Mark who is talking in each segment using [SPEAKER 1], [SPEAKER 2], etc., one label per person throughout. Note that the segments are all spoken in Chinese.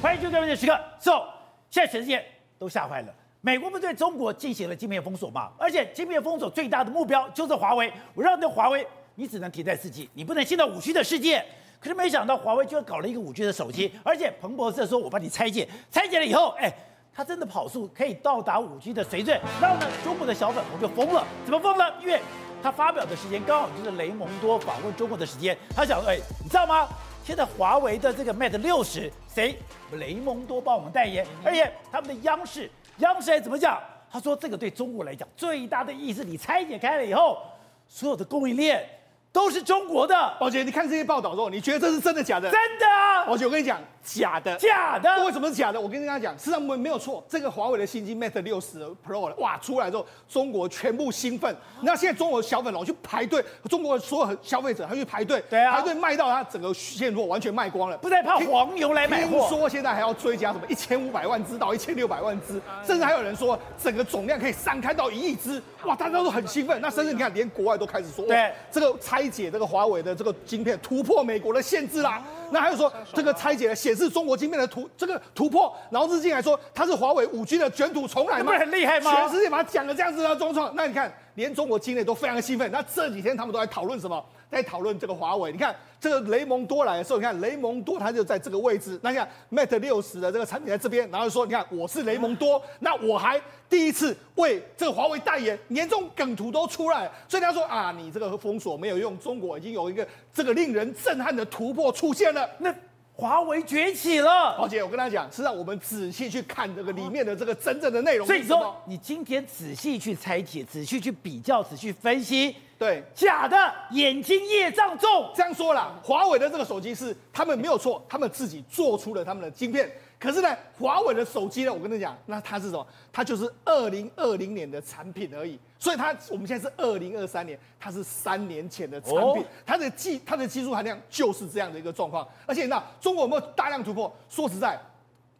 [SPEAKER 1] 欢迎收看《关键时刻》。So，现在全世界都吓坏了。美国不是对中国进行了晶片封锁吗？而且晶片封锁最大的目标就是华为。我让你华为，你只能停在四 G，你不能进到五 G 的世界。可是没想到华为居然搞了一个五 G 的手机，而且彭博社说我帮你拆解，拆解了以后，哎，它真的跑速可以到达五 G 的水准。然后呢，中国的小粉红就疯了，怎么疯了？因为他发表的时间刚好就是雷蒙多访问中国的时间，他想，哎，你知道吗？现在华为的这个 Mate 六十，谁？雷蒙多帮我们代言，而且他们的央视，央视还怎么讲？他说这个对中国来讲最大的意思，你拆解开了以后，所有的供应链。都是中国的，
[SPEAKER 2] 宝姐，你看这些报道之后，你觉得这是真的假的？
[SPEAKER 1] 真的啊！
[SPEAKER 2] 宝姐，我跟你讲，假的，
[SPEAKER 1] 假的。
[SPEAKER 2] 为什么是假的？我跟大家讲，实际上没没有错。这个华为的新机 Mate 六十 Pro 哇，出来之后，中国全部兴奋。那现在中国小粉龙去排队，中国所有消费者他去排队，
[SPEAKER 1] 对啊，
[SPEAKER 2] 排队卖到他整个现货完全卖光了，
[SPEAKER 1] 不再怕黄牛来买货。
[SPEAKER 2] 听说现在还要追加什么一千五百万只到一千六百万只，甚至还有人说整个总量可以上开到一亿只。哇，大家都很兴奋。那甚至你看，连国外都开始说，
[SPEAKER 1] 对
[SPEAKER 2] 这个拆解这个华为。的这个晶片突破美国的限制啦，那还有说这个拆解的显示中国晶片的突这个突破，然后日经还说它是华为五 G 的卷土重来嘛？
[SPEAKER 1] 不是很厉害吗？
[SPEAKER 2] 全世界把它讲的这样子的中创，那你看连中国境内都非常兴奋，那这几天他们都在讨论什么？在讨论这个华为，你看这个雷蒙多来的时候，你看雷蒙多他就在这个位置。那你看 Mate 六十的这个产品在这边，然后就说你看我是雷蒙多，那我还第一次为这个华为代言，连这种梗图都出来。所以他说啊，你这个封锁没有用，中国已经有一个这个令人震撼的突破出现了。那
[SPEAKER 1] 华为崛起了。
[SPEAKER 2] 宝姐，我跟他讲，是让我们仔细去看这个里面的这个真正的内容。
[SPEAKER 1] 所以说，你今天仔细去拆解，仔细去比较，仔细分析。
[SPEAKER 2] 对，
[SPEAKER 1] 假的，眼睛业障重。
[SPEAKER 2] 这样说啦，华为的这个手机是他们没有错，他们自己做出了他们的晶片。可是呢，华为的手机呢，我跟你讲，那它是什么？它就是二零二零年的产品而已。所以它我们现在是二零二三年，它是三年前的产品，它的技它的技术含量就是这样的一个状况。而且那中国有没有大量突破？说实在。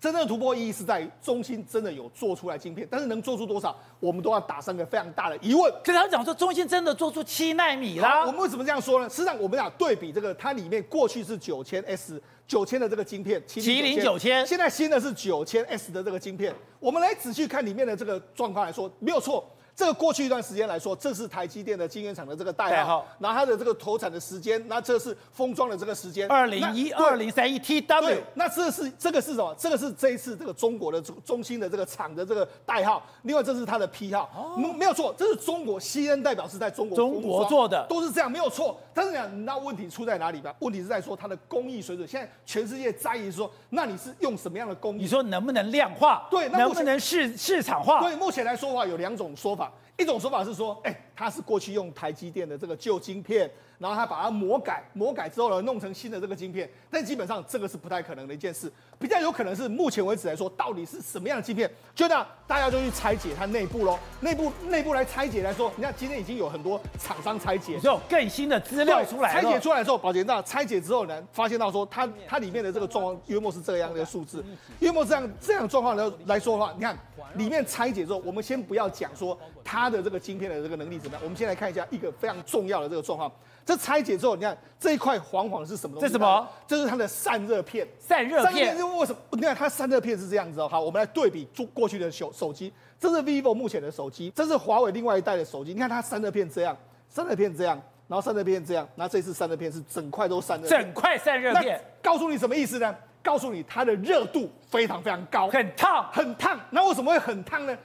[SPEAKER 2] 真正的突破意义是在于中芯真的有做出来晶片，但是能做出多少，我们都要打上个非常大的疑问。
[SPEAKER 1] 可是他讲说中芯真的做出七纳米啦，
[SPEAKER 2] 我们为什么这样说呢？实际上我们俩对比这个，它里面过去是九千 S 九千的这个晶片，
[SPEAKER 1] 麒麟九千，
[SPEAKER 2] 现在新的是九千 S 的这个晶片，我们来仔细看里面的这个状况来说，没有错。这个过去一段时间来说，这是台积电的晶圆厂的这个代号，然后它的这个投产的时间，那这是封装的这个时间，
[SPEAKER 1] 二零一二零三一 TW。
[SPEAKER 2] 那这是这个是什么？这个是这一次这个中国的中心的这个厂的这个代号。另外这是它的批号，没、哦、没有错，这是中国 CN 代表是在中国
[SPEAKER 1] 中国做的，
[SPEAKER 2] 都是这样，没有错。但是讲那问题出在哪里吧？问题是在说它的工艺水准。现在全世界在意说，那你是用什么样的工艺？
[SPEAKER 1] 你说能不能量化？
[SPEAKER 2] 对，
[SPEAKER 1] 能不能市市场化？
[SPEAKER 2] 对，目前来说的话有两种说法。一种说法是说，哎，它是过去用台积电的这个旧晶片。然后他把它魔改，魔改之后呢，弄成新的这个晶片，但基本上这个是不太可能的一件事。比较有可能是目前为止来说，到底是什么样的晶片？就那大家就去拆解它内部喽，内部内部来拆解来说，你看今天已经有很多厂商拆解，
[SPEAKER 1] 就有更新的资料出来。
[SPEAKER 2] 拆解出来之后，宝杰那拆解之后呢，发现到说它它里面的这个状况约莫是这样的数字，约莫这样这样状况来来说的话，你看里面拆解之后，我们先不要讲说它的这个晶片的这个能力怎么样，我们先来看一下一个非常重要的这个状况。这拆解之后，你看这一块黄黄是什么东西？
[SPEAKER 1] 这是什么？
[SPEAKER 2] 这是它的散热片。
[SPEAKER 1] 散热片。散热片是
[SPEAKER 2] 为什么？你看它散热片是这样子哦。好，我们来对比过过去的手手机。这是 vivo 目前的手机，这是华为另外一代的手机。你看它散热片这样，散热片这样，然后散热片这样，然后这次散热片是整块都散热。
[SPEAKER 1] 整块散热片。
[SPEAKER 2] 告诉你什么意思呢？告诉你它的热度非常非常高，
[SPEAKER 1] 很烫，
[SPEAKER 2] 很烫。那为什么会很烫呢？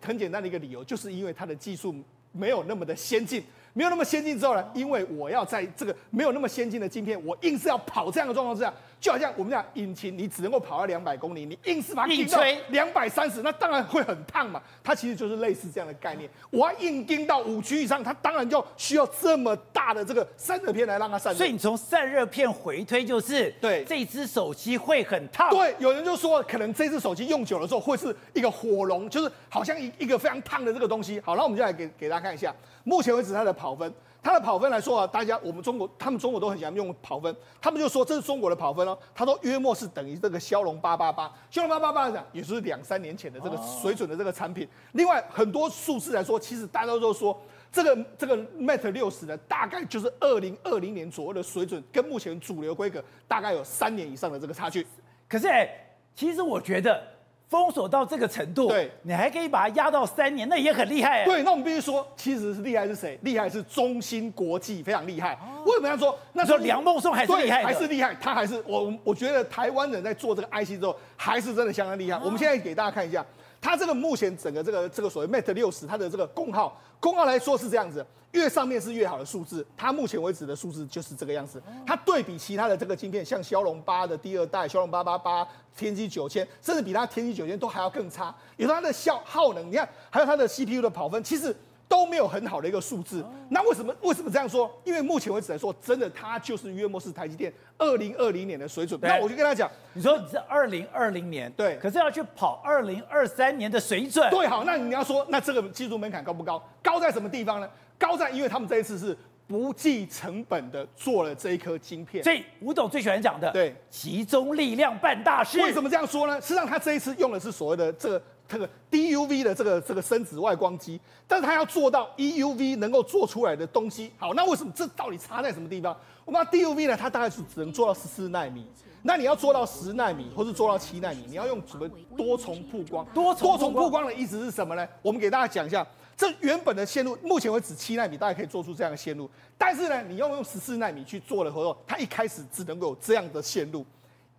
[SPEAKER 2] 很简单的一个理由，就是因为它的技术没有那么的先进。没有那么先进之后呢，因为我要在这个没有那么先进的晶片，我硬是要跑这样的状况之下。就好像我们讲引擎，你只能够跑到两百公里，你硬是把它顶到两百三十，那当然会很烫嘛。它其实就是类似这样的概念。我要硬盯到五 G 以上，它当然就需要这么大的这个散热片来让它散热。
[SPEAKER 1] 所以你从散热片回推，就是对这只手机会很烫。
[SPEAKER 2] 对，有人就说可能这只手机用久了之后会是一个火龙，就是好像一一个非常烫的这个东西。好，那我们就来给给大家看一下，目前为止它的跑分。它的跑分来说啊，大家我们中国，他们中国都很喜欢用跑分，他们就说这是中国的跑分哦，他说约莫是等于这个骁龙八八八，骁龙八八八讲也就是两三年前的这个水准的这个产品。另外很多数字来说，其实大家都说这个这个 Mate 六十呢，大概就是二零二零年左右的水准，跟目前主流规格大概有三年以上的这个差距。
[SPEAKER 1] 可是哎。其实我觉得封锁到这个程度，
[SPEAKER 2] 对，
[SPEAKER 1] 你还可以把它压到三年，那也很厉害。
[SPEAKER 2] 对，那我们必须说，其实是厉害是谁？厉害是中芯国际，非常厉害。为什么要说？那时候
[SPEAKER 1] 梁孟松还是厉害，
[SPEAKER 2] 还是厉害。他还是我，我觉得台湾人在做这个 IC 之后，还是真的相当厉害。我们现在给大家看一下。它这个目前整个这个这个所谓 Mate 六十，它的这个功耗功耗来说是这样子，越上面是越好的数字。它目前为止的数字就是这个样子。它对比其他的这个晶片，像骁龙八的第二代、骁龙八八八、天玑九千，甚至比它天玑九千都还要更差。有它的效耗能，你看，还有它的 CPU 的跑分，其实。都没有很好的一个数字，那为什么为什么这样说？因为目前为止来说，真的它就是约莫是台积电二零二零年的水准。那我就跟他讲，
[SPEAKER 1] 你说你是二零二零年，
[SPEAKER 2] 对，
[SPEAKER 1] 可是要去跑二零二三年的水准。
[SPEAKER 2] 对，好，那你要说，那这个技术门槛高不高？高在什么地方呢？高在因为他们这一次是不计成本的做了这一颗晶片。
[SPEAKER 1] 所以吴董最喜欢讲的，
[SPEAKER 2] 对，
[SPEAKER 1] 集中力量办大事。
[SPEAKER 2] 为什么这样说呢？实际上他这一次用的是所谓的这个。这个 DUV 的这个这个深紫外光机，但是它要做到 EUV 能够做出来的东西，好，那为什么这到底差在什么地方？我们 DUV 呢，它大概是只能做到十四纳米，那你要做到十纳米或是做到七纳米，你要用什么多重曝光？多重曝光的意思是什么呢？我们给大家讲一下，这原本的线路目前为止七纳米大概可以做出这样的线路，但是呢，你要用十四纳米去做的时候，它一开始只能够有这样的线路。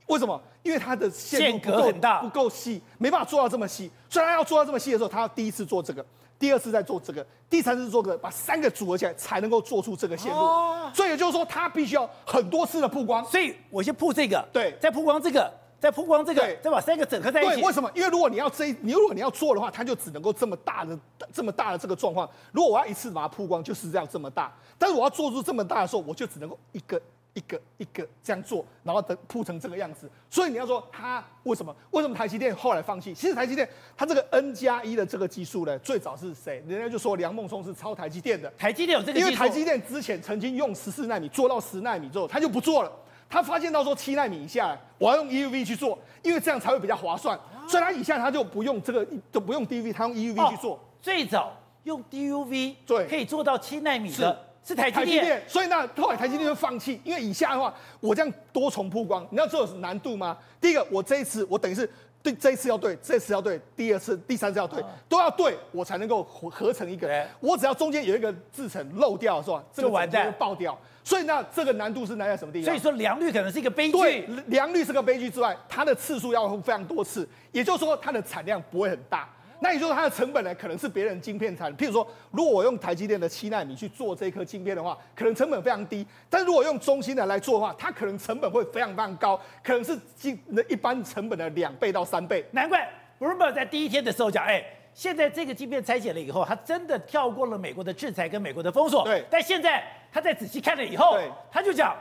[SPEAKER 2] 为什么？因为它的线
[SPEAKER 1] 格很大，
[SPEAKER 2] 不够细，没办法做到这么细。虽然要做到这么细的时候，他要第一次做这个，第二次再做这个，第三次做这个，把三个组合起来才能够做出这个线路。哦、所以也就是说，它必须要很多次的曝光。
[SPEAKER 1] 所以我先曝这个，
[SPEAKER 2] 对，
[SPEAKER 1] 再曝光这个，再曝光这个，再把三个整合在一起。
[SPEAKER 2] 对，为什么？因为如果你要这，你如果你要做的话，它就只能够这么大的这么大的这个状况。如果我要一次把它曝光，就是这样这么大。但是我要做出这么大的时候，我就只能够一个。一个一个这样做，然后等铺成这个样子。所以你要说它为什么？为什么台积电后来放弃？其实台积电它这个 N 加一的这个技术呢，最早是谁？人家就说梁孟松是抄台积电的。
[SPEAKER 1] 台积电有这个技术，
[SPEAKER 2] 因为台积电之前曾经用十四纳米做到十纳米之后，他就不做了。他发现到说七纳米以下，我要用 EUV 去做，因为这样才会比较划算。所以他以下他就不用这个，就不用 DUV，他用 EUV 去做。哦，
[SPEAKER 1] 最早用 DUV
[SPEAKER 2] 对，
[SPEAKER 1] 可以做到七纳米的。是台积
[SPEAKER 2] 电，所以那后来台积电就放弃，因为以下的话，我这样多重曝光，你知道这有难度吗？第一个，我这一次我等于是对这一次要对，这次要对，第二次、第三次要对，都要对，我才能够合合成一个。我只要中间有一个制程漏掉，是吧？这个完蛋就爆掉。所以那这个难度是难在什么地方？
[SPEAKER 1] 所以说良率可能是一个悲剧。
[SPEAKER 2] 对，良率是个悲剧之外，它的次数要非常多次，也就是说它的产量不会很大。那你说它的成本呢？可能是别人晶片产，譬如说，如果我用台积电的七纳米去做这颗晶片的话，可能成本非常低。但如果用中芯的来做的话，它可能成本会非常非常高，可能是晶一般成本的两倍到三倍。
[SPEAKER 1] 难怪 Bloomberg 在第一天的时候讲，哎，现在这个晶片拆解了以后，它真的跳过了美国的制裁跟美国的封锁。
[SPEAKER 2] 对。
[SPEAKER 1] 但现在他在仔细看了以后，
[SPEAKER 2] 对，
[SPEAKER 1] 他就讲，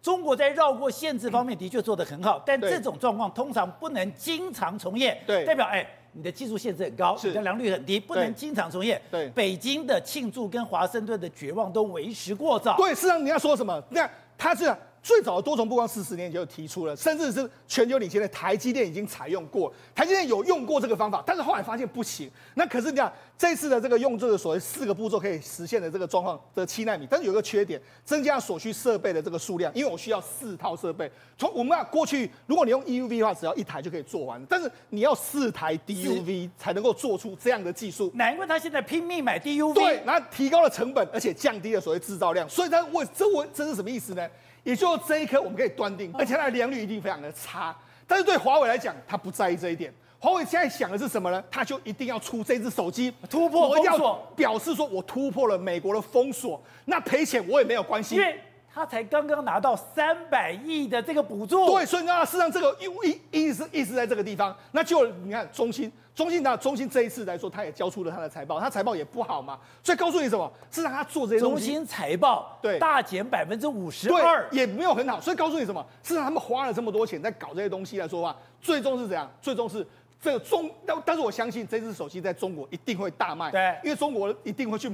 [SPEAKER 1] 中国在绕过限制方面的确做得很好，但这种状况通常不能经常重演。
[SPEAKER 2] 对。
[SPEAKER 1] 代表哎。你的技术限制很高，你的良率很低，不能经常重现。
[SPEAKER 2] 对，
[SPEAKER 1] 北京的庆祝跟华盛顿的绝望都为时过早。
[SPEAKER 2] 对，事实上你要说什么？那他是。最早的多重曝光四十年前就提出了，甚至是全球领先的台积电已经采用过，台积电有用过这个方法，但是后来发现不行。那可是你看这次的这个用这个所谓四个步骤可以实现的这个状况的七纳米，但是有一个缺点，增加所需设备的这个数量，因为我需要四套设备。从我们啊过去，如果你用 EUV 的话，只要一台就可以做完，但是你要四台 DUV 才能够做出这样的技术。
[SPEAKER 1] 难怪他现在拼命买 DUV，
[SPEAKER 2] 对，然后提高了成本，而且降低了所谓制造量。所以他问这问这是什么意思呢？也就这一颗，我们可以断定，而且它的良率一定非常的差。但是对华为来讲，他不在意这一点。华为现在想的是什么呢？他就一定要出这只手机，
[SPEAKER 1] 突破封锁，
[SPEAKER 2] 表示说我突破了美国的封锁，那赔钱我也没有关系，
[SPEAKER 1] 因为他才刚刚拿到三百亿的这个补助。
[SPEAKER 2] 对，所以呢，事实上这个意意思意思在这个地方，那就你看中兴。中兴呢？中兴这一次来说，他也交出了他的财报，他财报也不好嘛，所以告诉你什么？是让他做这些东西。
[SPEAKER 1] 中兴财报
[SPEAKER 2] 对
[SPEAKER 1] 大减百分之五十二，
[SPEAKER 2] 也没有很好，所以告诉你什么？是让他们花了这么多钱在搞这些东西来说话，最终是怎样？最终是这个中，但但是我相信这只手机在中国一定会大卖，
[SPEAKER 1] 对，
[SPEAKER 2] 因为中国一定会去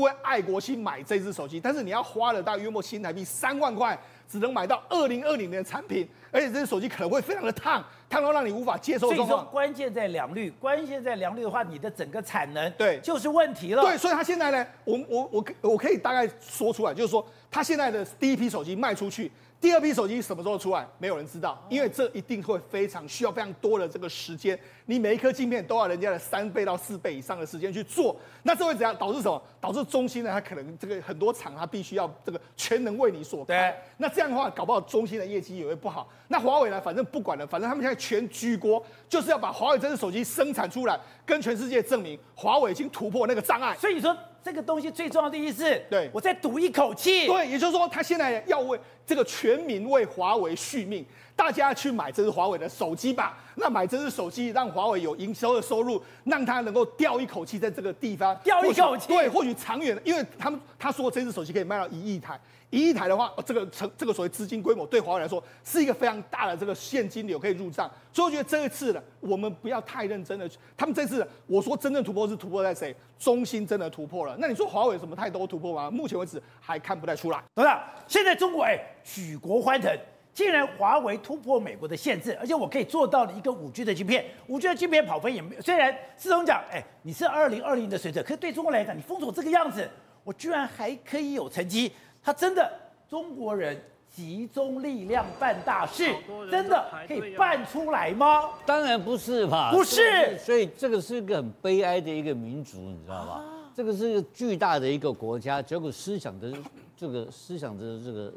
[SPEAKER 2] 为爱国心买这只手机，但是你要花了大约约莫新台币三万块。只能买到二零二零年的产品，而且这些手机可能会非常的烫，烫到让你无法接受。
[SPEAKER 1] 所以说，关键在良率，关键在良率的话，你的整个产能
[SPEAKER 2] 对
[SPEAKER 1] 就是问题了。
[SPEAKER 2] 对，所以他现在呢，我我我我可以大概说出来，就是说他现在的第一批手机卖出去。第二批手机什么时候出来？没有人知道，因为这一定会非常需要非常多的这个时间。你每一颗镜片都要人家的三倍到四倍以上的时间去做，那这会怎样？导致什么？导致中心呢？它可能这个很多厂它必须要这个全能为你所开。对。那这这样的话，搞不好中心的业绩也会不好。那华为呢？反正不管了，反正他们现在全举国就是要把华为这只手机生产出来，跟全世界证明华为已经突破那个障碍。
[SPEAKER 1] 所以你说。这个东西最重要的意思，
[SPEAKER 2] 对，
[SPEAKER 1] 我再赌一口气。
[SPEAKER 2] 对，也就是说，他现在要为这个全民为华为续命，大家去买这只华为的手机吧。那买这只手机，让华为有营收的收入，让他能够吊一口气在这个地方，
[SPEAKER 1] 吊一口气。
[SPEAKER 2] 对，或许长远，因为他们他说这只手机可以卖到一亿台。一亿台的话，这个成这个所谓资金规模对华为来说是一个非常大的这个现金流可以入账，所以我觉得这一次呢，我们不要太认真的。他们这次我说真正突破是突破在谁？中芯真的突破了。那你说华为有什么太多突破吗？目前为止还看不太出来。
[SPEAKER 1] 董事长，现在中国哎举国欢腾，竟然华为突破美国的限制，而且我可以做到了一个五 G 的晶片，五 G 的晶片跑分也没有。虽然市总讲哎你是二零二零的水准，可是对中国来讲你封锁这个样子，我居然还可以有成绩。他真的，中国人集中力量办大事，真的可以办出来吗？
[SPEAKER 3] 当然不是吧，
[SPEAKER 1] 不是。
[SPEAKER 3] 所以这个是一个很悲哀的一个民族，你知道吧？啊、这个是一个巨大的一个国家，结果思想的这个思想的这个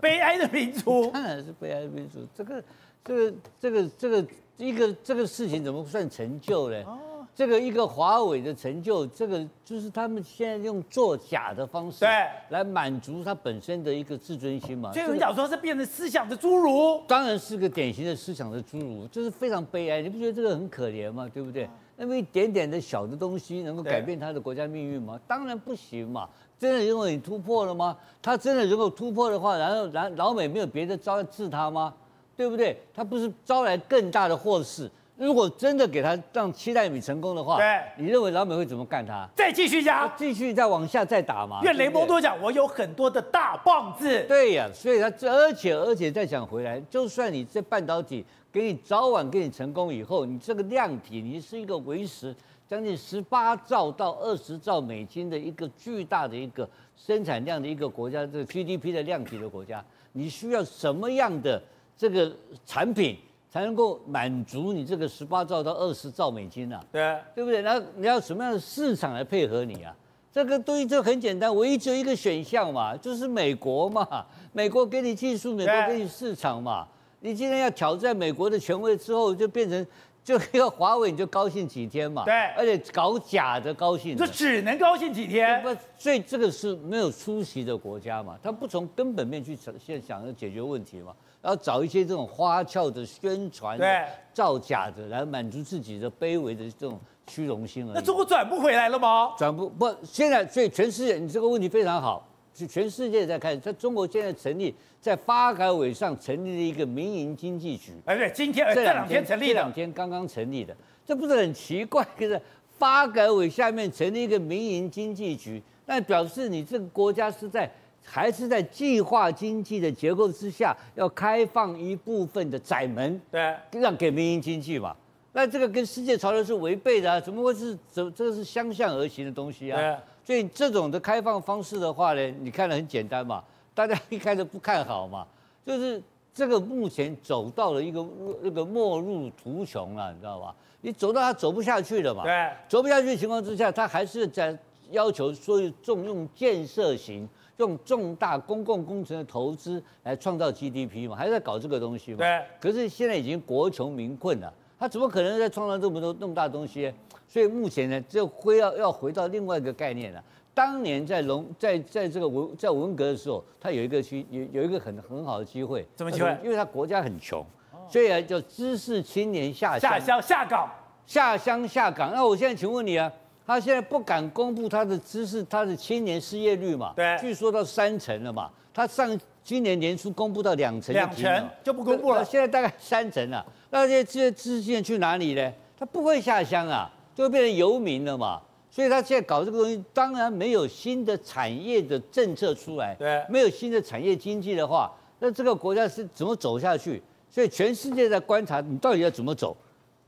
[SPEAKER 1] 悲哀的民族，
[SPEAKER 3] 当然是悲哀的民族。这个这个这个这个一个这个事情怎么算成就呢？啊这个一个华为的成就，这个就是他们现在用作假的方式，对，来满足他本身的一个自尊心嘛。
[SPEAKER 1] 所以有人讲说是变成思想的侏儒，
[SPEAKER 3] 当然是个典型的思想的侏儒，就是非常悲哀。你不觉得这个很可怜吗？对不对？那么一点点的小的东西能够改变他的国家命运吗？当然不行嘛。真的认为你突破了吗？他真的如果突破的话，然后然老美没有别的招治他吗？对不对？他不是招来更大的祸事？如果真的给他让七纳米成功的话，对，你认为老美会怎么干他？
[SPEAKER 1] 再继续加，
[SPEAKER 3] 继续再往下再打嘛？
[SPEAKER 1] 因为雷蒙多讲，我有很多的大棒子。
[SPEAKER 3] 对呀、啊，所以他这而且而且再讲回来，就算你这半导体给你早晚给你成功以后，你这个量体你是一个维持将近十八兆到二十兆美金的一个巨大的一个生产量的一个国家，这个 GDP 的量体的国家，你需要什么样的这个产品？才能够满足你这个十八兆到二十兆美金啊？
[SPEAKER 1] 对啊，
[SPEAKER 3] 对不对？那你要什么样的市场来配合你啊？这个东西就很简单，唯一只有一个选项嘛，就是美国嘛。美国给你技术，美国给你市场嘛。你今天要挑战美国的权威之后，就变成 就要华为，你就高兴几天嘛。
[SPEAKER 1] 对，
[SPEAKER 3] 而且搞假的高兴，
[SPEAKER 1] 这只能高兴几天。不，
[SPEAKER 3] 所以这个是没有出息的国家嘛，他不从根本面去想，现想要解决问题嘛。要找一些这种花俏的宣传、对造假的，来满足自己的卑微的这种虚荣心而已。
[SPEAKER 1] 那中国转不回来了吗？
[SPEAKER 3] 转不不，现在所以全世界，你这个问题非常好，是全世界在看，在中国现在成立在发改委上成立了一个民营经济局。
[SPEAKER 1] 哎，对，今天这两天成立，
[SPEAKER 3] 这两天刚刚成立的，这不是很奇怪？可是发改委下面成立一个民营经济局，那表示你这个国家是在。还是在计划经济的结构之下，要开放一部分的窄门，
[SPEAKER 1] 对，
[SPEAKER 3] 让给民营经济嘛。那这个跟世界潮流是违背的啊，怎么会是这这个是相向而行的东西啊？对。所以这种的开放方式的话呢，你看得很简单嘛，大家一开始不看好嘛，就是这个目前走到了一个那个末路途穷了，你知道吧？你走到他走不下去了嘛，
[SPEAKER 1] 对，
[SPEAKER 3] 走不下去的情况之下，他还是在要求说重用建设型。用重大公共工程的投资来创造 GDP 嘛，还是在搞这个东西嘛？
[SPEAKER 1] 对。
[SPEAKER 3] 可是现在已经国穷民困了，他怎么可能再创造这么多那么大东西？所以目前呢，就回要要回到另外一个概念了。当年在龙在在这个文在文革的时候，他有一个机有有一个很很好的机会。
[SPEAKER 1] 什么机会？
[SPEAKER 3] 因为他国家很穷，所以啊叫知识青年下乡
[SPEAKER 1] 下乡下岗
[SPEAKER 3] 下乡下岗。那我现在请问你啊？他现在不敢公布他的知识，他的青年失业率嘛？
[SPEAKER 1] 对，
[SPEAKER 3] 据说到三成了嘛。他上今年年初公布到两成，
[SPEAKER 1] 两成就不公布了。
[SPEAKER 3] 现在大概三成了。那这些这些知识青年去哪里呢？他不会下乡啊，就会变成游民了嘛。所以他现在搞这个东西，当然没有新的产业的政策出来，
[SPEAKER 1] 对，
[SPEAKER 3] 没有新的产业经济的话，那这个国家是怎么走下去？所以全世界在观察你到底要怎么走，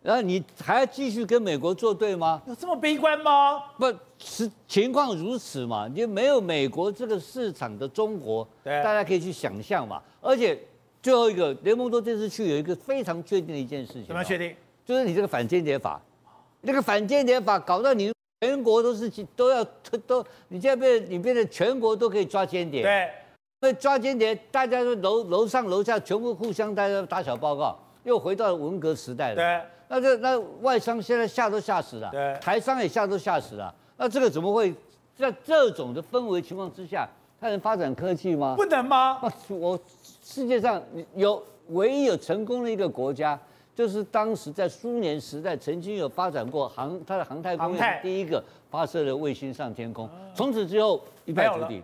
[SPEAKER 3] 然后你还要继续跟美国作对吗？
[SPEAKER 1] 有这么悲观吗？
[SPEAKER 3] 不是情况如此嘛？你就没有美国这个市场的中国，
[SPEAKER 1] 对，
[SPEAKER 3] 大家可以去想象嘛。而且最后一个，雷蒙多这次去有一个非常确定的一件事情，
[SPEAKER 1] 怎么确定？
[SPEAKER 3] 就是你这个反间谍法，那个反间谍法搞到你。全国都是都要都，你现在变你变成全国都可以抓间谍，
[SPEAKER 1] 对，
[SPEAKER 3] 那抓间谍，大家都楼楼上楼下全部互相大家打小报告，又回到了文革时代了。
[SPEAKER 1] 对，
[SPEAKER 3] 那这那外商现在吓都吓死了，
[SPEAKER 1] 对，
[SPEAKER 3] 台商也吓都吓死了。那这个怎么会在这种的氛围情况之下，他能发展科技吗？
[SPEAKER 1] 不能吗？
[SPEAKER 3] 我世界上有唯一有成功的一个国家。就是当时在苏联时代曾经有发展过航，它的航太工业第一个发射了卫星上天空，从此之后一败涂地。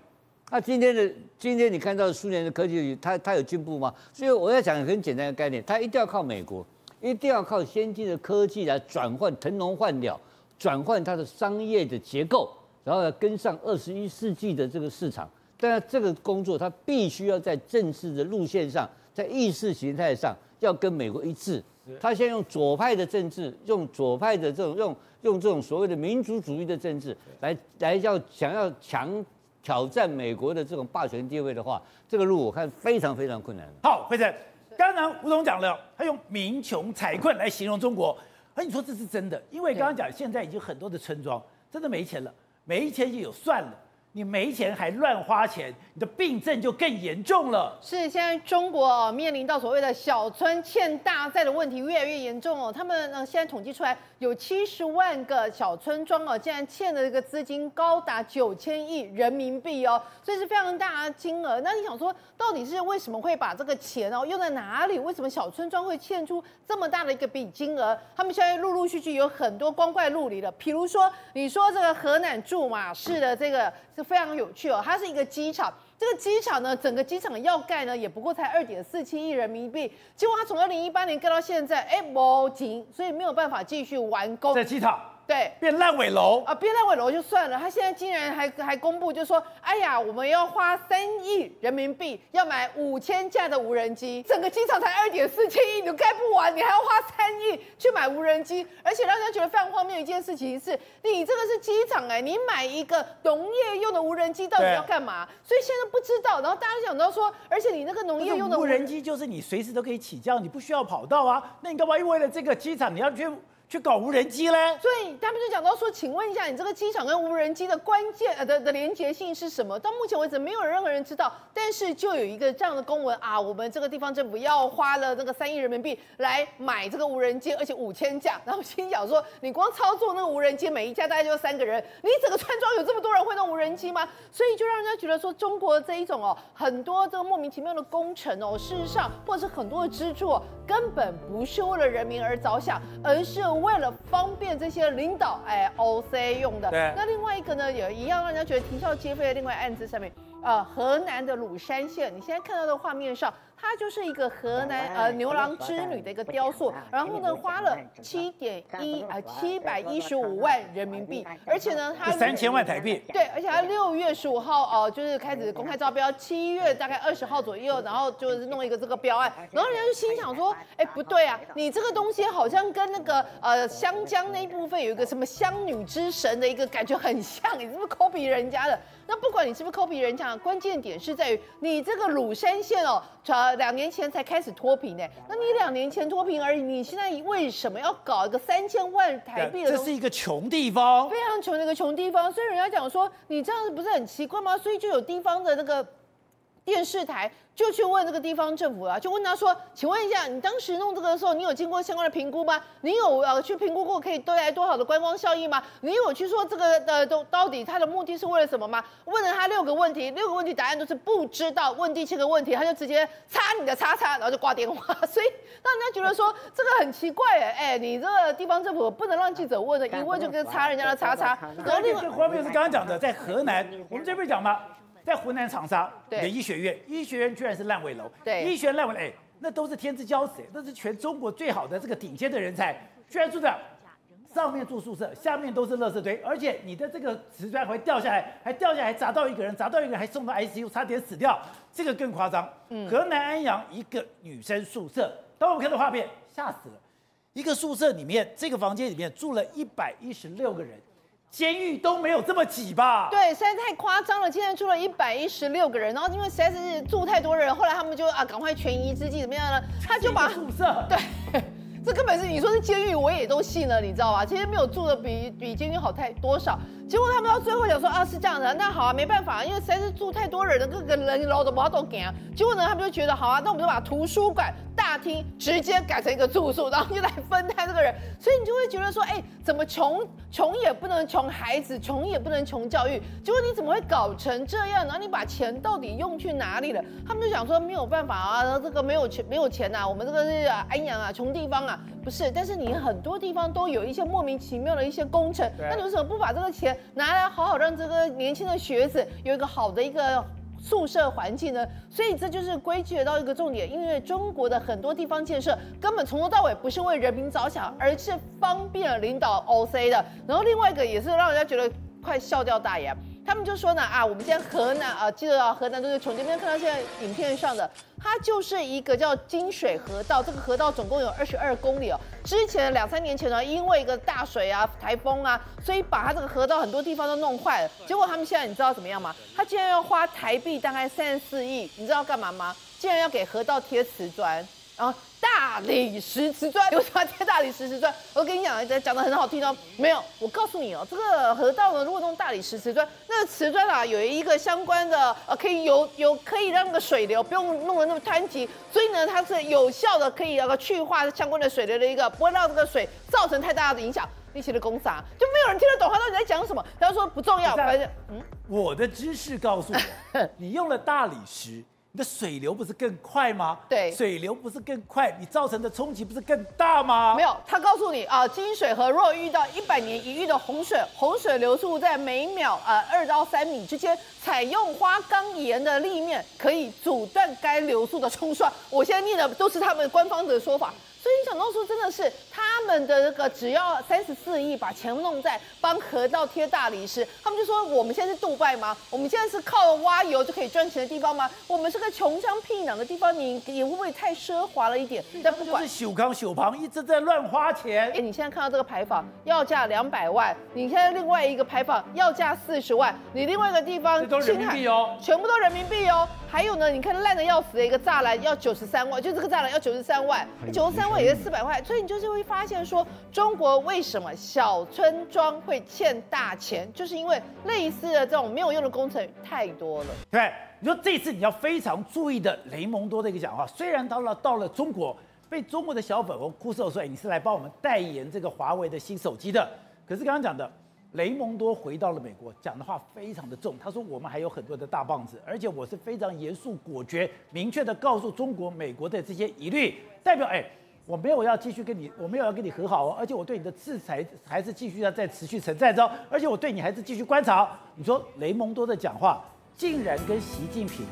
[SPEAKER 3] 那今天的今天你看到苏联的科技，它它有进步吗？所以我要讲很简单的概念，它一定要靠美国，一定要靠先进的科技来转换腾笼换鸟，转换它的商业的结构，然后要跟上二十一世纪的这个市场。但是这个工作它必须要在政治的路线上，在意识形态上要跟美国一致。他现在用左派的政治，用左派的这种用用这种所谓的民族主义的政治来来要想要强挑战美国的这种霸权地位的话，这个路我看非常非常困难。
[SPEAKER 1] 好，辉诚，刚刚吴总讲了，他用民穷财困来形容中国，哎你说这是真的？因为刚刚讲现在已经很多的村庄真的没钱了，没钱就有算了。你没钱还乱花钱，你的病症就更严重了。
[SPEAKER 4] 是现在中国哦，面临到所谓的小村欠大债的问题越来越严重哦。他们呢现在统计出来有七十万个小村庄哦，竟然欠的这个资金高达九千亿人民币哦，所以是非常大的金额。那你想说，到底是为什么会把这个钱哦用在哪里？为什么小村庄会欠出这么大的一个笔金额？他们现在陆陆续续有很多光怪陆离的，比如说你说这个河南驻马市的这个。非常有趣哦，它是一个机场，这个机场呢，整个机场要盖呢，也不过才二点四七亿人民币，结果它从二零一八年盖到现在，哎，没停，所以没有办法继续完工。
[SPEAKER 1] 在机场。
[SPEAKER 4] 对，
[SPEAKER 1] 变烂尾楼
[SPEAKER 4] 啊，变烂尾楼就算了，他现在竟然还还公布，就说，哎呀，我们要花三亿人民币，要买五千架的无人机，整个机场才二点四七亿，你都盖不完，你还要花三亿去买无人机，而且让人家觉得非常荒谬一件事情是，你这个是机场哎，你买一个农业用的无人机到底要干嘛？所以现在不知道，然后大家想到说，而且你那个农业用的
[SPEAKER 1] 无人机就是你随时都可以起降，你不需要跑道啊，那你干嘛又为了这个机场你要去？去搞无人机嘞？
[SPEAKER 4] 所以他们就讲到说，请问一下，你这个机场跟无人机的关键呃的的连接性是什么？到目前为止，没有任何人知道。但是就有一个这样的公文啊，我们这个地方政府要花了那个三亿人民币来买这个无人机，而且五千架。然后心想说，你光操作那个无人机，每一架大概就三个人，你整个村庄有这么多人会弄无人机吗？所以就让人家觉得说，中国这一种哦，很多这个莫名其妙的工程哦，事实上或者是很多的支柱，根本不是为了人民而着想，而是。为了方便这些领导，哎，OC 用的。对。那另外一个呢，也一样让人家觉得啼笑皆非的另外案子上面，呃，河南的鲁山县，你现在看到的画面上。它就是一个河南呃牛郎织女的一个雕塑，然后呢花了七点一啊七百一十五万人民币，而且呢它
[SPEAKER 1] 三千万台币，
[SPEAKER 4] 对，而且它六月十五号哦、呃、就是开始公开招标，七月大概二十号左右，然后就是弄一个这个标案，然后人家就心想说，哎不对啊，你这个东西好像跟那个呃湘江那一部分有一个什么湘女之神的一个感觉很像，你是不是 copy 人家的？那不管你是不是 copy 人家，关键点是在于你这个鲁山县哦，从两年前才开始脱贫呢。那你两年前脱贫而已，你现在为什么要搞一个三千万台币的？
[SPEAKER 1] 这是一个穷地方，
[SPEAKER 4] 非常穷的一个穷地方。所以人家讲说，你这样子不是很奇怪吗？所以就有地方的那个电视台。就去问这个地方政府啊，就问他说：“请问一下，你当时弄这个的时候，你有经过相关的评估吗？你有呃去评估过可以带来多少的观光效益吗？你有去说这个的都到底它的目的是为了什么吗？”问了他六个问题，六个问题答案都是不知道。问第七个问题，他就直接插你的叉叉，然后就挂电话。所以让人家觉得说这个很奇怪哎哎，你这个地方政府不能让记者问的，一问就跟插人家的叉叉。
[SPEAKER 1] 然后另外这个画面是刚刚讲的，在河南，我们这边讲嘛。在湖南长沙的医学院，医学院居然是烂尾楼。对，医学院烂尾楼，哎，那都是天之骄子，那是全中国最好的这个顶尖的人才，居然住在上面住宿舍，下面都是垃圾堆，而且你的这个瓷砖会掉下来，还掉下来砸到一个人，砸到一个人还送到 ICU，差点死掉。这个更夸张。嗯，河南安阳一个女生宿舍，当我们看到画面，吓死了。一个宿舍里面，这个房间里面住了一百一十六个人。监狱都没有这么挤吧？
[SPEAKER 4] 对，实在太夸张了。今天住了一百一十六个人，然后因为实在是住太多人，后来他们就啊，赶快权宜之计怎么样呢？他就把
[SPEAKER 1] 宿舍
[SPEAKER 4] 对，这根本是你说是监狱，我也都信了，你知道吧？其实没有住的比比监狱好太多少。结果他们到最后讲说啊，是这样的，那好啊，没办法，因为实在是住太多人了，各个人楼都不好都给啊。结果呢，他们就觉得好啊，那我们就把图书馆。大厅直接改成一个住宿，然后就来分摊这个人，所以你就会觉得说，哎，怎么穷穷也不能穷孩子，穷也不能穷教育，结果你怎么会搞成这样？然后你把钱到底用去哪里了？他们就想说没有办法啊，这个没有钱没有钱呐、我们这个是安阳啊，穷地方啊，不是？但是你很多地方都有一些莫名其妙的一些工程，那你为什么不把这个钱拿来好好让这个年轻的学子有一个好的一个？宿舍环境呢？所以这就是归结到一个重点，因为中国的很多地方建设根本从头到尾不是为人民着想，而是方便领导 OC 的。然后另外一个也是让人家觉得快笑掉大牙。他们就说呢啊，我们现在河南啊，记得啊，河南都是从这边看到现在影片上的，它就是一个叫金水河道，这个河道总共有二十二公里哦。之前两三年前呢，因为一个大水啊、台风啊，所以把它这个河道很多地方都弄坏了。结果他们现在你知道怎么样吗？他竟然要花台币大概三十四亿，你知道干嘛吗？竟然要给河道贴瓷砖。然后大理石瓷砖，为什么贴大理石瓷砖？我跟你讲，讲的很好听哦。没有，我告诉你哦，这个河道呢，如果用大理石瓷砖，那个瓷砖啊，有一个相关的呃，可以有有可以让那个水流不用弄得那么湍急，所以呢，它是有效的可以那个去化相关的水流的一个，不会让这个水造成太大的影响。力气的公啥，就没有人听得懂他到底在讲什么。他说不重要，反正嗯，
[SPEAKER 1] 我的知识告诉我，你用了大理石。你的水流不是更快吗？
[SPEAKER 4] 对，
[SPEAKER 1] 水流不是更快，你造成的冲击不是更大吗？
[SPEAKER 4] 没有，他告诉你啊，金水河若遇到一百年一遇的洪水，洪水流速在每秒啊二到三米之间，采用花岗岩的立面可以阻断该流速的冲刷。我现在念的都是他们官方的说法。所以你想到说，真的是他们的这个只要三十四亿，把钱弄在帮河道贴大理石，他们就说我们现在是杜拜吗？我们现在是靠挖油就可以赚钱的地方吗？我们是个穷乡僻壤的地方，你也会不会太奢华了一点？
[SPEAKER 1] 但不管是小康小庞一直在乱花钱。
[SPEAKER 4] 哎，你现在看到这个牌坊要价两百万，你现在另外一个牌坊要价四十万，你另外一个地方
[SPEAKER 1] 都人民币哦，
[SPEAKER 4] 全部都人民币哦。还有呢，你看烂的要死的一个栅栏要九十三万，就这个栅栏要九十三万，九十三万也是四百块，所以你就是会发现说，中国为什么小村庄会欠大钱，就是因为类似的这种没有用的工程太多了。
[SPEAKER 1] 对，你说这次你要非常注意的雷蒙多的一个讲话，虽然到了到了中国被中国的小粉红哭诉说，你是来帮我们代言这个华为的新手机的，可是刚刚讲的。雷蒙多回到了美国，讲的话非常的重。他说：“我们还有很多的大棒子，而且我是非常严肃、果决、明确的告诉中国、美国的这些疑虑，代表哎，我没有要继续跟你，我没有要跟你和好哦，而且我对你的制裁还是继续要再持续存在着，而且我对你还是继续观察。你说雷蒙多的讲话竟然跟习近平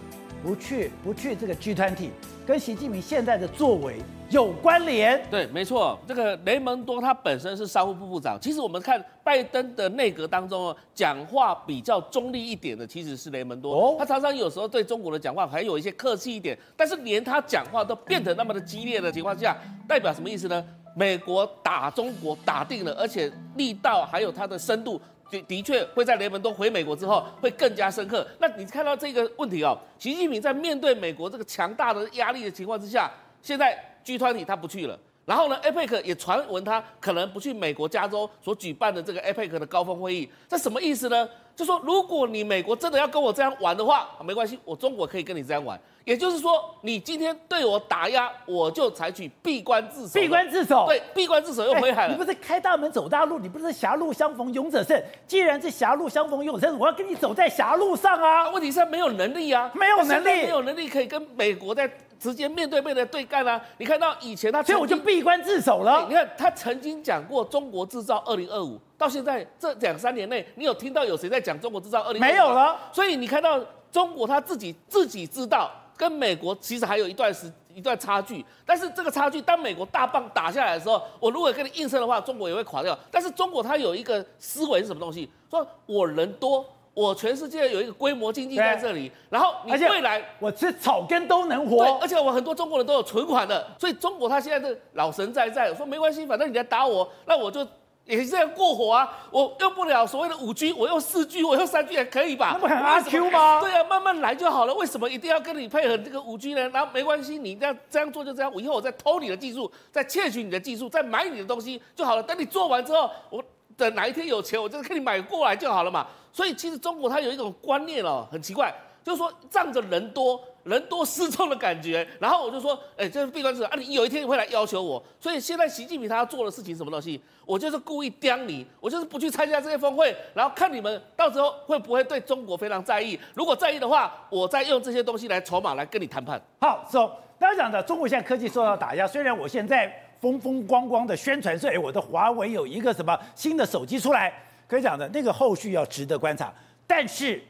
[SPEAKER 1] 不去不去这个 G 团体跟习近平现在的作为。”有关联，
[SPEAKER 5] 对，没错。这个雷蒙多他本身是商务部部长。其实我们看拜登的内阁当中，讲话比较中立一点的，其实是雷蒙多。哦，他常常有时候对中国的讲话还有一些客气一点，但是连他讲话都变得那么的激烈的情况下，代表什么意思呢？美国打中国打定了，而且力道还有它的深度，的的确会在雷蒙多回美国之后会更加深刻。那你看到这个问题哦，习近平在面对美国这个强大的压力的情况之下，现在。G20 他不去了，然后呢，APEC 也传闻他可能不去美国加州所举办的这个 APEC 的高峰会议，这什么意思呢？就说如果你美国真的要跟我这样玩的话，没关系，我中国可以跟你这样玩。也就是说，你今天对我打压，我就采取闭关自守。
[SPEAKER 1] 闭关自守，
[SPEAKER 5] 对，闭关自守又回海了。
[SPEAKER 1] 你不是开大门走大路，你不是狭路相逢勇者胜。既然是狭路相逢勇者胜，我要跟你走在狭路上啊。
[SPEAKER 5] 问题是没有能力啊，
[SPEAKER 1] 没有能力，
[SPEAKER 5] 没有能力可以跟美国在。直接面对面的对干啊！你看到以前他，
[SPEAKER 1] 所以我就闭关自守了。
[SPEAKER 5] 你看他曾经讲过“中国制造二零二五”，到现在这两三年内，你有听到有谁在讲“中国制造二零二五”？
[SPEAKER 1] 没有了。
[SPEAKER 5] 所以你看到中国他自己自己知道，跟美国其实还有一段时一段差距。但是这个差距，当美国大棒打下来的时候，我如果跟你硬撑的话，中国也会垮掉。但是中国它有一个思维是什么东西？说我人多。我全世界有一个规模经济在这里，然后你未来
[SPEAKER 1] 我吃草根都能活，
[SPEAKER 5] 对，而且我很多中国人都有存款的，所以中国他现在是老神在在，我说没关系，反正你来打我，那我就也是这样过火啊，我用不了所谓的五 G，我用四 G，我用三 G 也可以吧？
[SPEAKER 1] 那不很阿 Q 吗？
[SPEAKER 5] 对啊，慢慢来就好了，为什么一定要跟你配合这个五 G 呢？然后没关系，你这样这样做就这样，我以后我再偷你的技术，再窃取你的技术，再买你的东西就好了。等你做完之后，我。等哪一天有钱，我就给你买过来就好了嘛。所以其实中国它有一种观念哦，很奇怪，就是说仗着人多人多势众的感觉。然后我就说，哎，这是闭关制啊，你有一天你会来要求我。所以现在习近平他要做的事情什么东西？我就是故意刁你，我就是不去参加这些峰会，然后看你们到时候会不会对中国非常在意。如果在意的话，我再用这些东西来筹码来跟你谈判。
[SPEAKER 1] 好，走。刚刚讲的中国现在科技受到打压，虽然我现在。风风光光的宣传说，哎，我的华为有一个什么新的手机出来，可以讲的那个后续要值得观察。但是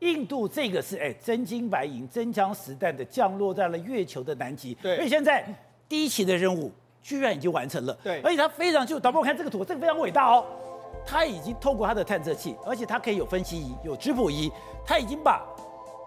[SPEAKER 1] 印度这个是哎真金白银、真枪实弹的降落在了月球的南极，
[SPEAKER 2] 对，
[SPEAKER 1] 所以现在第一期的任务居然已经完成了，
[SPEAKER 2] 对，
[SPEAKER 1] 而且它非常就导播我看这个图，这个非常伟大哦，它已经透过它的探测器，而且它可以有分析仪、有质谱仪，它已经把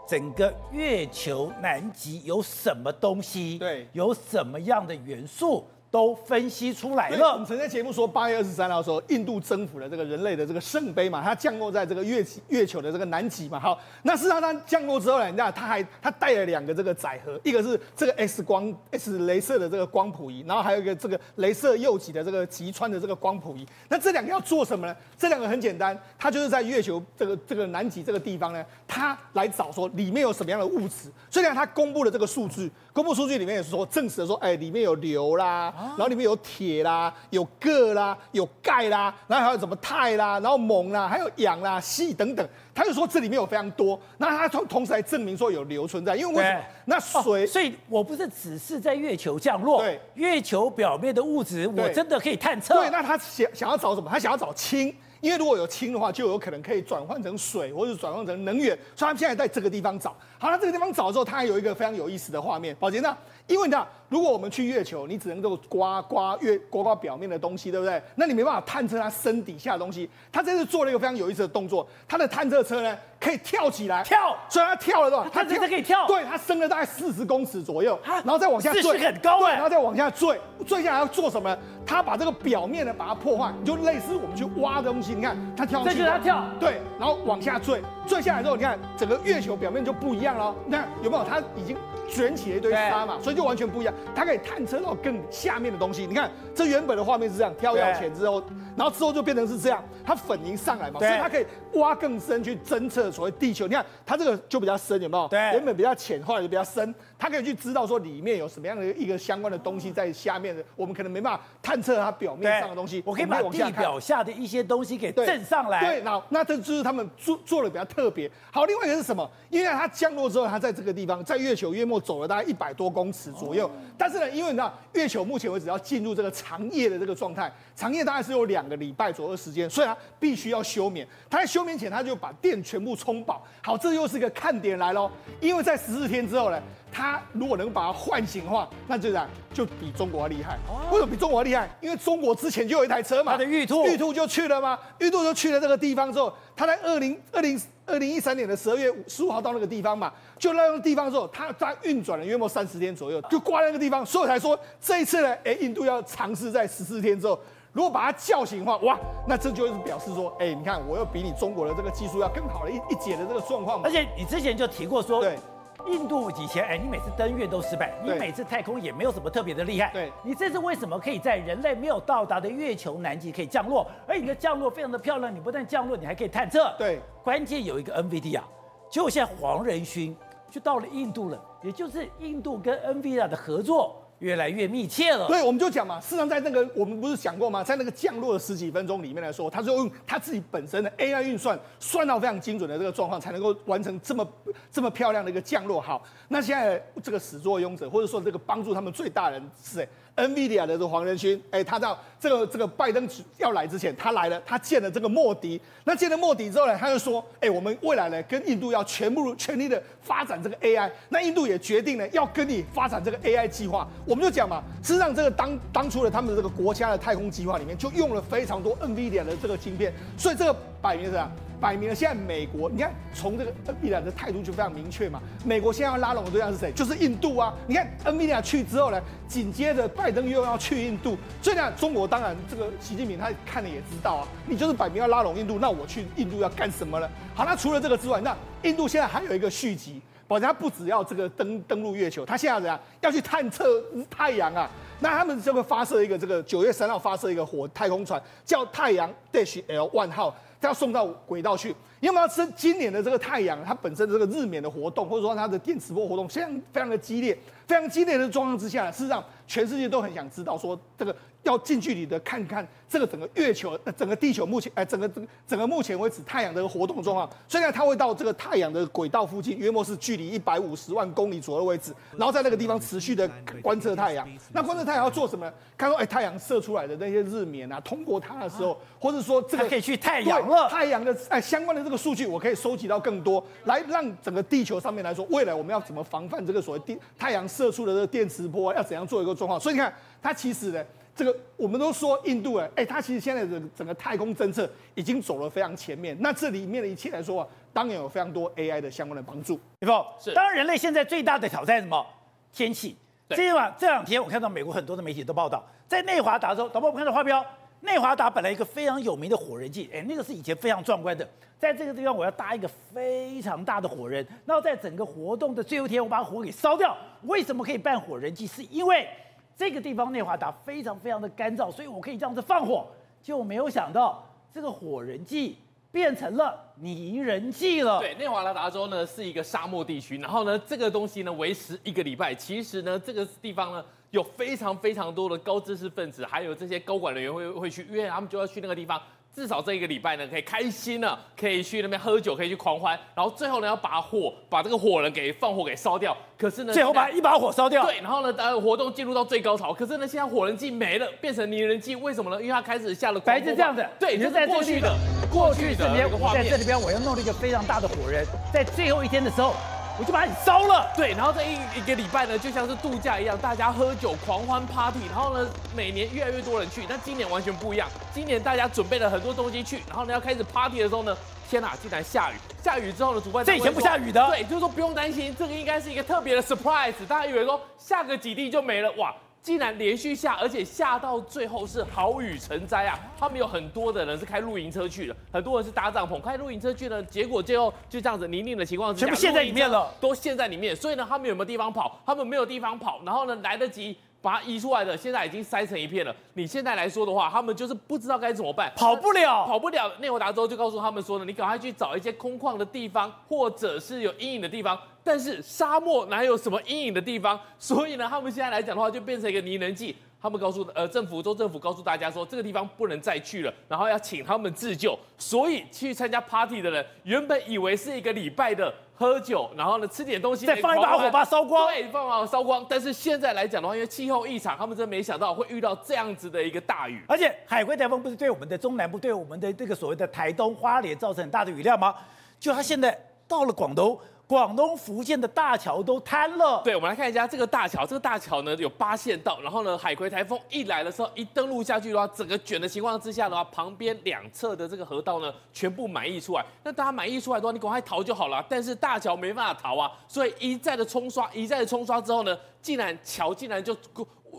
[SPEAKER 1] 整个月球南极有什么东西，
[SPEAKER 2] 对，
[SPEAKER 1] 有什么样的元素。都分析出来了。
[SPEAKER 2] 我们曾在节目说，八月二十三号的时候，印度征服了这个人类的这个圣杯嘛，它降落在这个月月球的这个南极嘛。好，那事实上它降落之后呢，你知道它还它带了两个这个载荷，一个是这个 X 光 X 镭射的这个光谱仪，然后还有一个这个镭射右极的这个极穿的这个光谱仪。那这两个要做什么呢？这两个很简单，它就是在月球这个这个南极这个地方呢，它来找说里面有什么样的物质。虽然它公布了这个数据，公布数据里面也是说证实了说，哎，里面有硫啦。然后里面有铁啦，有铬啦，有钙啦，然后还有什么钛啦，然后锰啦，还有氧啦、硒等等。他就说这里面有非常多。那他同同时还证明说有硫存在，因为为什么？那水、
[SPEAKER 1] 哦，所以我不是只是在月球降落，
[SPEAKER 2] 对，
[SPEAKER 1] 月球表面的物质我真的可以探测。
[SPEAKER 2] 对，那他想想要找什么？他想要找氢，因为如果有氢的话，就有可能可以转换成水，或者转换成能源。所以他们现在在这个地方找。好，那这个地方找的时候，他还有一个非常有意思的画面，宝杰那。因为你知道，如果我们去月球，你只能够刮刮月刮刮表面的东西，对不对？那你没办法探测它深底下的东西。他这次做了一个非常有意思的动作，他的探测车呢可以跳起来，
[SPEAKER 1] 跳，
[SPEAKER 2] 所以它跳了，是吧？
[SPEAKER 1] 它真的可以跳，
[SPEAKER 2] 对，它升了大概四十公尺左右，然后再往下
[SPEAKER 1] 坠，很高，
[SPEAKER 2] 对，然后再往下坠，坠下来要做什么？它把这个表面呢把它破坏，就类似我们去挖东西。你看，它跳上去，
[SPEAKER 1] 这就是它跳，
[SPEAKER 2] 对，然后往下坠，坠下来之后，你看整个月球表面就不一样了。你看有没有？它已经。卷起了一堆沙嘛，所以就完全不一样。它可以探测到更下面的东西。你看，这原本的画面是这样，跳跃前之后，然后之后就变成是这样，它粉凝上来嘛，所以它可以挖更深去侦测所谓地球。你看，它这个就比较深，有没有？
[SPEAKER 1] 对，
[SPEAKER 2] 原本比较浅，后来就比较深。它可以去知道说里面有什么样的一个相关的东西在下面的，我们可能没办法探测它表面上的东西。
[SPEAKER 1] 我可以把地表下的一些东西给震上来。
[SPEAKER 2] 对，那那这就是他们做做的比较特别。好，另外一个是什么？因为它降落之后，它在这个地方，在月球月末走了大概一百多公尺左右。但是呢，因为你知道月球目前为止要进入这个长夜的这个状态，长夜大概是有两个礼拜左右的时间，所以它必须要休眠。它在休眠前，他就把电全部充饱。好，这又是一个看点来喽。因为在十四天之后呢。他如果能把它唤醒的话，那就这样，就比中国厉害。为什么比中国厉害？因为中国之前就有一台车嘛，
[SPEAKER 1] 他的玉兔，
[SPEAKER 2] 玉兔就去了吗？玉兔就去了这个地方之后，他在二零二零二零一三年的十二月十五号到那个地方嘛，就那个地方之后，它在运转了约莫三十天左右，就挂在那个地方，所以才说这一次呢，哎，印度要尝试在十四天之后，如果把它叫醒的话，哇，那这就是表示说，哎，你看我又比你中国的这个技术要更好了一一截的这个状况嘛。
[SPEAKER 1] 而且你之前就提过说，
[SPEAKER 2] 对。
[SPEAKER 1] 印度以前，哎，你每次登月都失败，你每次太空也没有什么特别的厉害。
[SPEAKER 2] 对，
[SPEAKER 1] 你这次为什么可以在人类没有到达的月球南极可以降落？而你的降落非常的漂亮，你不但降落，你还可以探测。
[SPEAKER 2] 对，关
[SPEAKER 1] 键有一个结果现在黄仁勋就到了印度了，也就是印度跟 NVIDIA 的合作。越来越密切了。
[SPEAKER 2] 对，我们就讲嘛，事实上在那个我们不是讲过吗？在那个降落的十几分钟里面来说，他就用他自己本身的 AI 运算，算到非常精准的这个状况，才能够完成这么这么漂亮的一个降落。好，那现在这个始作俑者，或者说这个帮助他们最大人是谁？NVIDIA 的这个黄仁勋，哎，他到这个这个拜登要来之前，他来了，他见了这个莫迪。那见了莫迪之后呢，他就说，哎，我们未来呢跟印度要全部全力的发展这个 AI。那印度也决定呢要跟你发展这个 AI 计划。我们就讲嘛，事实上这个当当初的他们的这个国家的太空计划里面就用了非常多 NVIDIA 的这个晶片，所以这个摆明是啥？摆明了，现在美国，你看从这个 NVIDIA 的态度就非常明确嘛。美国现在要拉拢的对象是谁？就是印度啊。你看 NVIDIA 去之后呢，紧接着拜登又要去印度，所以呢，中国当然这个习近平他看了也知道啊，你就是摆明要拉拢印度，那我去印度要干什么呢？好，那除了这个之外，那印度现在还有一个续集，保证他不只要这个登登陆月球，他现在怎样要去探测太阳啊？那他们就会发射一个这个九月三号发射一个火太空船，叫太阳 Dash L One 号。要送到轨道去，因为它是今年的这个太阳，它本身的这个日冕的活动，或者说它的电磁波活动，非常非常的激烈，非常激烈的状况之下，事实上全世界都很想知道说这个。要近距离的看看这个整个月球、呃整个地球目前哎整个整整个目前为止太阳的活动状况，所以呢，它会到这个太阳的轨道附近，约莫是距离一百五十万公里左右的位置，然后在那个地方持续的观测太阳。那观测太阳要做什么呢？看说哎太阳射出来的那些日冕啊，通过它的时候，或者说这个
[SPEAKER 1] 可以去太阳了，
[SPEAKER 2] 太阳的哎相关的这个数据，我可以收集到更多，来让整个地球上面来说，未来我们要怎么防范这个所谓电太阳射出的这个电磁波，要怎样做一个状况？所以你看，它其实呢。这个我们都说印度哎，哎，它其实现在的整个太空政策已经走了非常前面。那这里面的一切来说啊，当然有非常多 AI 的相关的帮助。
[SPEAKER 1] 对不？是。当然，人类现在最大的挑战是什么？天气。对。这晚这两天，我看到美国很多的媒体都报道，在内华达州，导播我们看到花标，内华达本来一个非常有名的火人祭，哎，那个是以前非常壮观的。在这个地方，我要搭一个非常大的火人，然后在整个活动的最后一天，我把火给烧掉。为什么可以办火人祭？是因为。这个地方内华达非常非常的干燥，所以我可以这样子放火，就没有想到这个火人祭变成了泥人祭了。
[SPEAKER 6] 对，内华达州呢是一个沙漠地区，然后呢这个东西呢维持一个礼拜。其实呢这个地方呢有非常非常多的高知识分子，还有这些高管人员会会去，因为他们就要去那个地方。至少这一个礼拜呢，可以开心了，可以去那边喝酒，可以去狂欢，然后最后呢，要把火把这个火人给放火给烧掉。可是呢，
[SPEAKER 1] 最后把一把火烧掉。
[SPEAKER 6] 对，然后呢，呃，活动进入到最高潮。可是呢，现在火人祭没了，变成泥人祭，为什么呢？因为他开始下了。
[SPEAKER 1] 白是这样子，
[SPEAKER 6] 对，你就在过去的
[SPEAKER 1] 过去这边，在这里边，我要弄了一个非常大的火人，在最后一天的时候。我就把你烧了。
[SPEAKER 6] 对，然后这一一个礼拜呢，就像是度假一样，大家喝酒狂欢 party，然后呢，每年越来越多人去。但今年完全不一样，今年大家准备了很多东西去，然后呢，要开始 party 的时候呢，天哪，竟然下雨！下雨之后呢，主办
[SPEAKER 1] 这以前不下雨的。
[SPEAKER 6] 对，就是说不用担心，这个应该是一个特别的 surprise，大家以为说下个几滴就没了，哇！竟然连续下，而且下到最后是好雨成灾啊！他们有很多的人是开露营车去的，很多人是搭帐篷开露营车去呢。结果最后就这样子泥泞的情况之下，
[SPEAKER 1] 全部陷在里面了，
[SPEAKER 6] 都陷在里面。所以呢，他们有没有地方跑？他们没有地方跑，然后呢，来得及。把它移出来的，现在已经塞成一片了。你现在来说的话，他们就是不知道该怎么办，
[SPEAKER 1] 跑不了，
[SPEAKER 6] 跑不了。内华达州就告诉他们说呢，你赶快去找一些空旷的地方，或者是有阴影的地方。但是沙漠哪有什么阴影的地方？所以呢，他们现在来讲的话，就变成一个泥人祭。他们告诉呃政府，州政府告诉大家说，这个地方不能再去了，然后要请他们自救。所以去参加 party 的人，原本以为是一个礼拜的。喝酒，然后呢，吃点东西，
[SPEAKER 1] 再放一把火把它烧光。
[SPEAKER 6] 对，放把火烧光。但是现在来讲的话，因为气候异常，他们真没想到会遇到这样子的一个大雨。
[SPEAKER 1] 而且海龟台风不是对我们的中南部、对我们的这个所谓的台东、花莲造成很大的雨量吗？就它现在到了广东。广东、福建的大桥都瘫了。
[SPEAKER 6] 对，我们来看一下这个大桥。这个大桥呢有八线道，然后呢，海葵台风一来的时候，一登陆下去的话，整个卷的情况之下的话，旁边两侧的这个河道呢，全部满溢出来。那大家满溢出来的话，你赶快逃就好了。但是大桥没办法逃啊，所以一再的冲刷，一再的冲刷之后呢，竟然桥竟然就。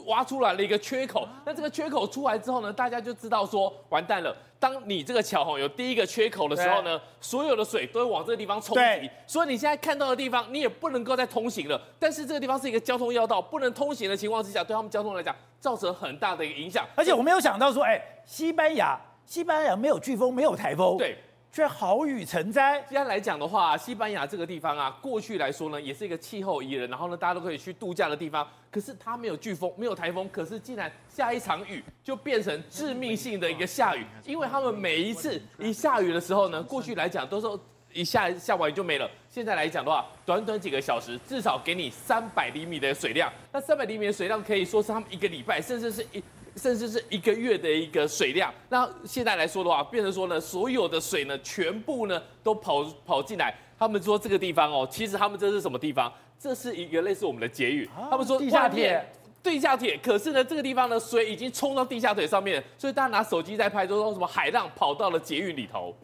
[SPEAKER 6] 挖出来了一个缺口，那这个缺口出来之后呢，大家就知道说完蛋了。当你这个桥吼有第一个缺口的时候呢，所有的水都会往这个地方冲击，所以你现在看到的地方你也不能够再通行了。但是这个地方是一个交通要道，不能通行的情况之下，对他们交通来讲造成很大的一个影响。
[SPEAKER 1] 而且我没有想到说，哎，西班牙，西班牙没有飓风，没有台风，
[SPEAKER 6] 对。
[SPEAKER 1] 却好雨成灾。
[SPEAKER 6] 现在来讲的话，西班牙这个地方啊，过去来说呢，也是一个气候宜人，然后呢，大家都可以去度假的地方。可是它没有飓风，没有台风，可是竟然下一场雨就变成致命性的一个下雨。因为他们每一次一下雨的时候呢，过去来讲都是一下下完雨就没了。现在来讲的话，短短几个小时，至少给你三百厘米的水量。那三百厘米的水量可以说是他们一个礼拜，甚至是一甚至是一个月的一个水量。那现在来说的话，变成说呢，所有的水呢，全部呢都跑跑进来。他们说这个地方哦，其实他们这是什么地方？这是一个类似我们的捷运。他们说
[SPEAKER 1] 地下铁。
[SPEAKER 6] 地下铁，可是呢，这个地方呢，水已经冲到地下铁上面，所以大家拿手机在拍，都说什么海浪跑到了捷运里头。